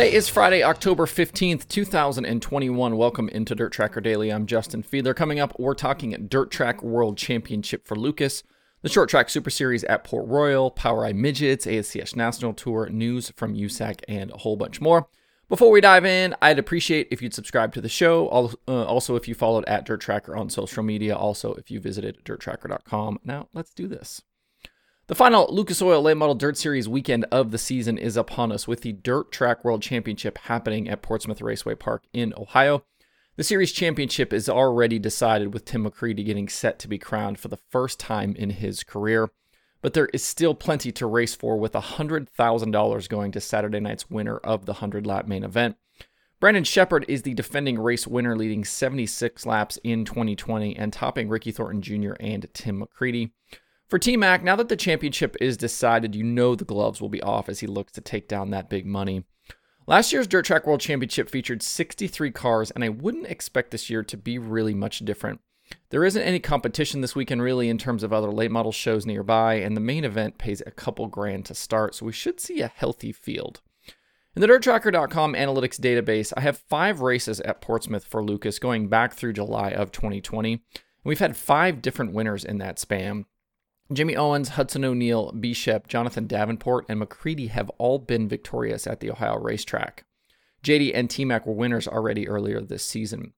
Today is Friday, October 15th, 2021. Welcome into Dirt Tracker Daily. I'm Justin Fiedler. Coming up, we're talking Dirt Track World Championship for Lucas, the Short Track Super Series at Port Royal, POWRi Midgets, ASCS National Tour, news from USAC, and a whole bunch more. Before we dive in, I'd appreciate if you'd subscribe to the show. Uh, also, if you followed at Dirt Tracker on social media. Also, if you visited dirttracker.com. Now, let's do this. The final Lucas Oil Late Model Dirt Series weekend of the season is upon us with the Dirt Track World Championship happening at Portsmouth Raceway Park in Ohio. The series championship is already decided with Tim McCreadie getting set to be crowned for the first time in his career, but there is still plenty to race for with $100,000 going to Saturday night's winner of the 100 lap main event. Brandon Shepard is the defending race winner, leading 76 laps in 2020 and topping Ricky Thornton Jr. and Tim McCreadie. For T Mac, now that the championship is decided, you know the gloves will be off as he looks to take down that big money. Last year's Dirt Track World Championship featured 63 cars, and I wouldn't expect this year to be really much different. There isn't any competition this weekend, really, in terms of other late model shows nearby, and the main event pays a couple grand to start, so we should see a healthy field. In the DirtTracker.com analytics database, I have five races at Portsmouth for Lucas going back through July of 2020. And we've had five different winners in that span. Jimmy Owens, Hudson O'Neal, Bishop, Jonathan Davenport, and McCreadie have all been victorious at the Ohio racetrack. JD and T Mac were winners already earlier this season.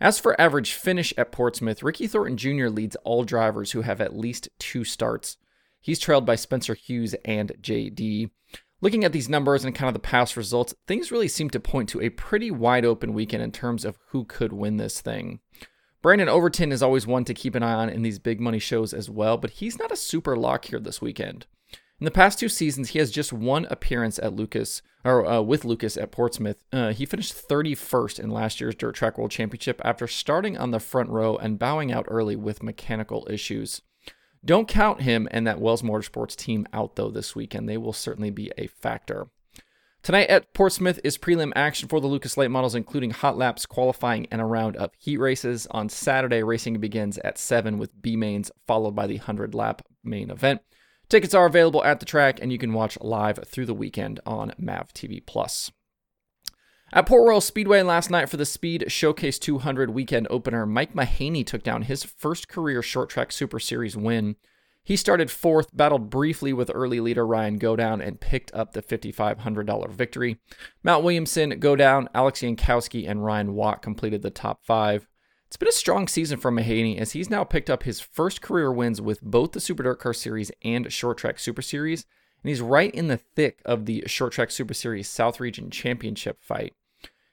As for average finish at Portsmouth, Ricky Thornton Jr. leads all drivers who have at least two starts. He's trailed by Spencer Hughes and JD. Looking at these numbers and kind of the past results, things really seem to point to a pretty wide open weekend in terms of who could win this thing. Brandon Overton is always one to keep an eye on in these big money shows as well, but he's not a super lock here this weekend. In the past two seasons, he has just one appearance at Lucas or uh, with Lucas at Portsmouth. Uh, he finished 31st in last year's Dirt Track World Championship after starting on the front row and bowing out early with mechanical issues. Don't count him and that Wells Motorsports team out though this weekend. They will certainly be a factor. Tonight at Portsmouth is prelim action for the Lucas Late models, including hot laps, qualifying, and a round of heat races. On Saturday, racing begins at 7 with B mains, followed by the 100 lap main event. Tickets are available at the track, and you can watch live through the weekend on MAV TV Plus. At Port Royal Speedway last night for the Speed Showcase 200 weekend opener, Mike Mahaney took down his first career short track Super Series win. He started fourth, battled briefly with early leader Ryan Godown, and picked up the $5,500 victory. Matt Williamson, Godown, Alex Yankowski, and Ryan Watt completed the top five. It's been a strong season for Mahaney as he's now picked up his first career wins with both the Super Dirt Car Series and Short Track Super Series, and he's right in the thick of the Short Track Super Series South Region Championship fight.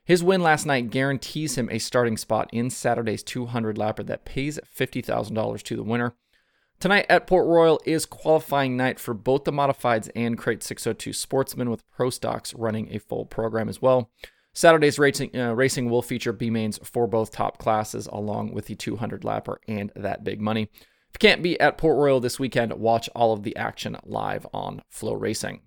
His win last night guarantees him a starting spot in Saturday's 200 lapper that pays $50,000 to the winner. Tonight at Port Royal is qualifying night for both the modifieds and Crate 602 Sportsman, with Pro Stocks running a full program as well. Saturday's racing, uh, racing will feature B mains for both top classes, along with the 200 lapper and that big money. If you can't be at Port Royal this weekend, watch all of the action live on FloRacing.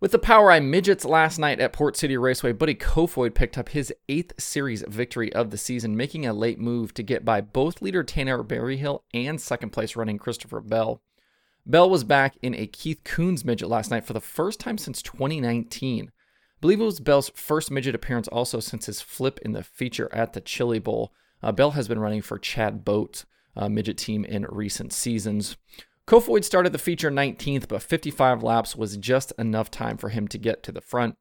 With the POWRi Midgets last night at Port City Raceway, Buddy Kofoid picked up his eighth series victory of the season, making a late move to get by both leader Tanner Berryhill and second place running Christopher Bell. Bell was back in a Keith Kunz midget last night for the first time since 2019. I believe it was Bell's first midget appearance also since his flip in the feature at the Chili Bowl. Uh, Bell has been running for Chad Boat uh, midget team in recent seasons. Kofoid started the feature 19th, but 55 laps was just enough time for him to get to the front.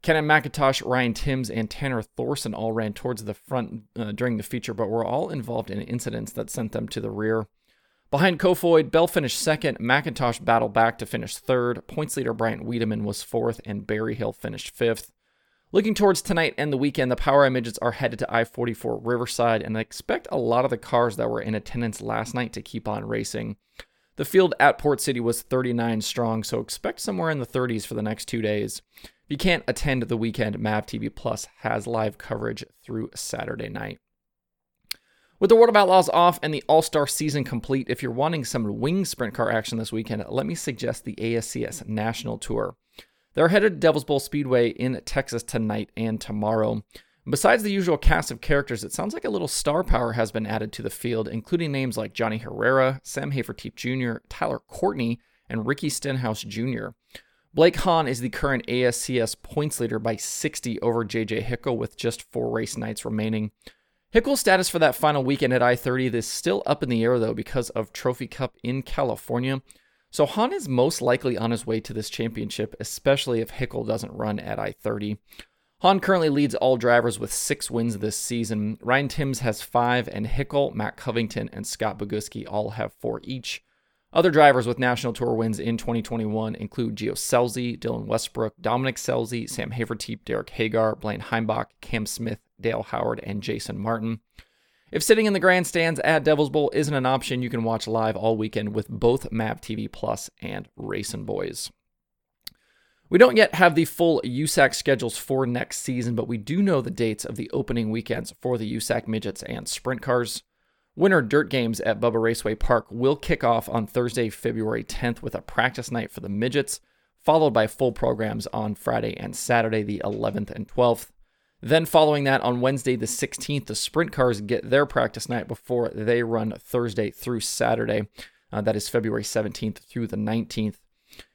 Cannon McIntosh, Ryan Timms, and Tanner Thorson all ran towards the front uh, during the feature, but were all involved in incidents that sent them to the rear. Behind Kofoid, Bell finished second, McIntosh battled back to finish third, points leader Bryant Wiedeman was fourth, and Berryhill finished fifth. Looking towards tonight and the weekend, the POWRi midgets are headed to I 44 Riverside, and I expect a lot of the cars that were in attendance last night to keep on racing. The field at Port City was 39 strong, so expect somewhere in the 30s for the next two days. If you can't attend the weekend, MAV TV Plus has live coverage through Saturday night. With the World of Outlaws off and the All Star season complete, if you're wanting some wing sprint car action this weekend, let me suggest the ASCS National Tour. They're headed to Devil's Bowl Speedway in Texas tonight and tomorrow. Besides the usual cast of characters, it sounds like a little star power has been added to the field, including names like Johnny Herrera, Sam Hafertepe Jr., Tyler Courtney, and Ricky Stenhouse Jr. Blake Hahn is the current ASCS points leader by 60 over JJ Hickle with just four race nights remaining. Hickle's status for that final weekend at I 30 is still up in the air though because of Trophy Cup in California. So Hahn is most likely on his way to this championship, especially if Hickle doesn't run at I 30. Hahn currently leads all drivers with six wins this season. Ryan Timms has five, and Hickle, Matt Covington, and Scott Bogucki all have four each. Other drivers with National Tour wins in 2021 include Gio Scelzi, Dylan Westbrook, Dominic Scelzi, Sam Hafertepe, Derek Hagar, Blaine Heimbach, Cam Smith, Dale Howard, and Jason Martin. If sitting in the grandstands at Devil's Bowl isn't an option, you can watch live all weekend with both MAV TV Plus and RacinBoys. We don't yet have the full USAC schedules for next season, but we do know the dates of the opening weekends for the USAC midgets and sprint cars. Winter Dirt Games at Bubba Raceway Park will kick off on Thursday, February 10th with a practice night for the midgets, followed by full programs on Friday and Saturday, the 11th and 12th. Then, following that, on Wednesday, the 16th, the sprint cars get their practice night before they run Thursday through Saturday. Uh, that is February 17th through the 19th.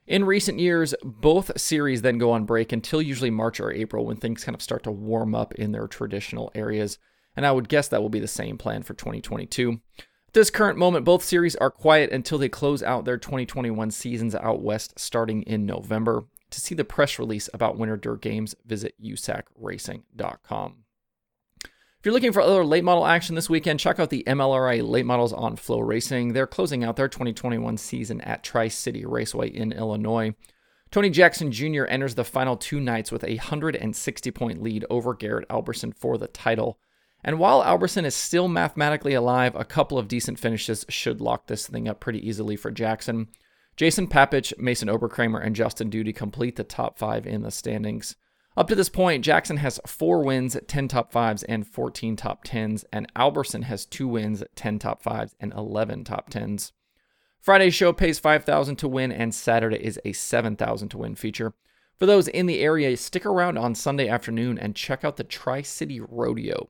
In recent years, both series then go on break until usually March or April when things kind of start to warm up in their traditional areas. And I would guess that will be the same plan for 2022. At this current moment, both series are quiet until they close out their 2021 seasons out west starting in November. To see the press release about Winter Dirt Games, visit usacracing.com. If you're looking for other late model action this weekend, check out the MLRA late models on FloRacing. They're closing out their 2021 season at Tri City Raceway in Illinois. Tony Jackson Jr. enters the final two nights with a 160 point lead over Garrett Alberson for the title. And while Alberson is still mathematically alive, a couple of decent finishes should lock this thing up pretty easily for Jackson. Jason Papich, Mason Oberkramer, and Justin Duty complete the top five in the standings. Up to this point, Jackson has four wins, 10 top fives, and 14 top tens, and Alberson has two wins, 10 top fives, and 11 top tens. Friday's show pays 5000 to win, and Saturday is a 7000 to win feature. For those in the area, stick around on Sunday afternoon and check out the Tri City Rodeo.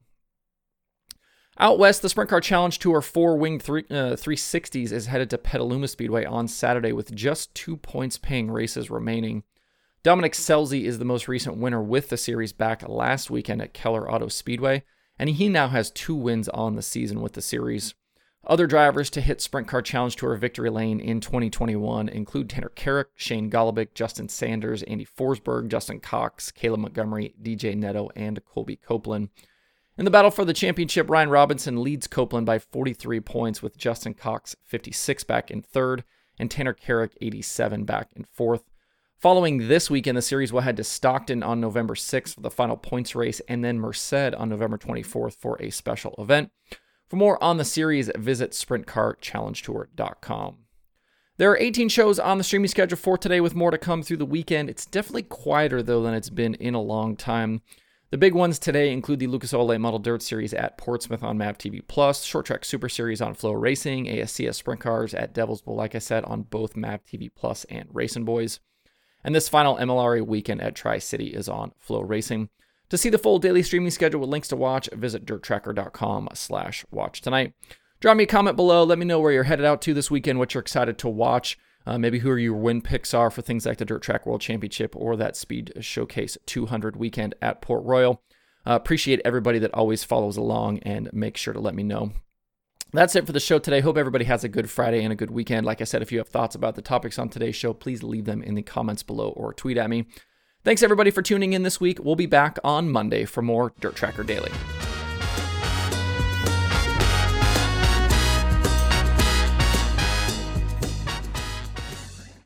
Out west, the Sprint Car Challenge Tour 4 Wing three, uh, 360s is headed to Petaluma Speedway on Saturday with just two points paying races remaining. Dominic Scelzi is the most recent winner with the series back last weekend at Keller Auto Speedway, and he now has two wins on the season with the series. Other drivers to hit Sprint Car Challenge Tour victory lane in 2021 include Tanner Carrick, Shane Golobic, Justin Sanders, Andy Forsberg, Justin Cox, Caleb Montgomery, DJ Netto, and Colby Copeland. In the battle for the championship, Ryan Robinson leads Copeland by 43 points, with Justin Cox 56 back in third and Tanner Carrick 87 back in fourth. Following this weekend, the series will head to Stockton on November 6th for the final points race, and then Merced on November 24th for a special event. For more on the series, visit SprintCarChallengeTour.com. There are 18 shows on the streaming schedule for today, with more to come through the weekend. It's definitely quieter, though, than it's been in a long time. The big ones today include the Lucas Late Model Dirt Series at Portsmouth on MAV TV Plus, Short Track Super Series on FloRacing, ASCS Sprint Cars at Devil's Bowl, like I said, on both MAV TV Plus and RacinBoys. And this final MLRA weekend at Tri City is on FloRacing. To see the full daily streaming schedule with links to watch, visit dirttracker.com slash watch tonight. Drop me a comment below. Let me know where you're headed out to this weekend, what you're excited to watch. Uh, maybe who your win picks are for things like the Dirt Track World Championship or that Speed Showcase 200 weekend at Port Royal. Uh, appreciate everybody that always follows along and make sure to let me know. That's it for the show today. Hope everybody has a good Friday and a good weekend. Like I said, if you have thoughts about the topics on today's show, please leave them in the comments below or tweet at me. Thanks everybody for tuning in this week. We'll be back on Monday for more Dirt Tracker Daily.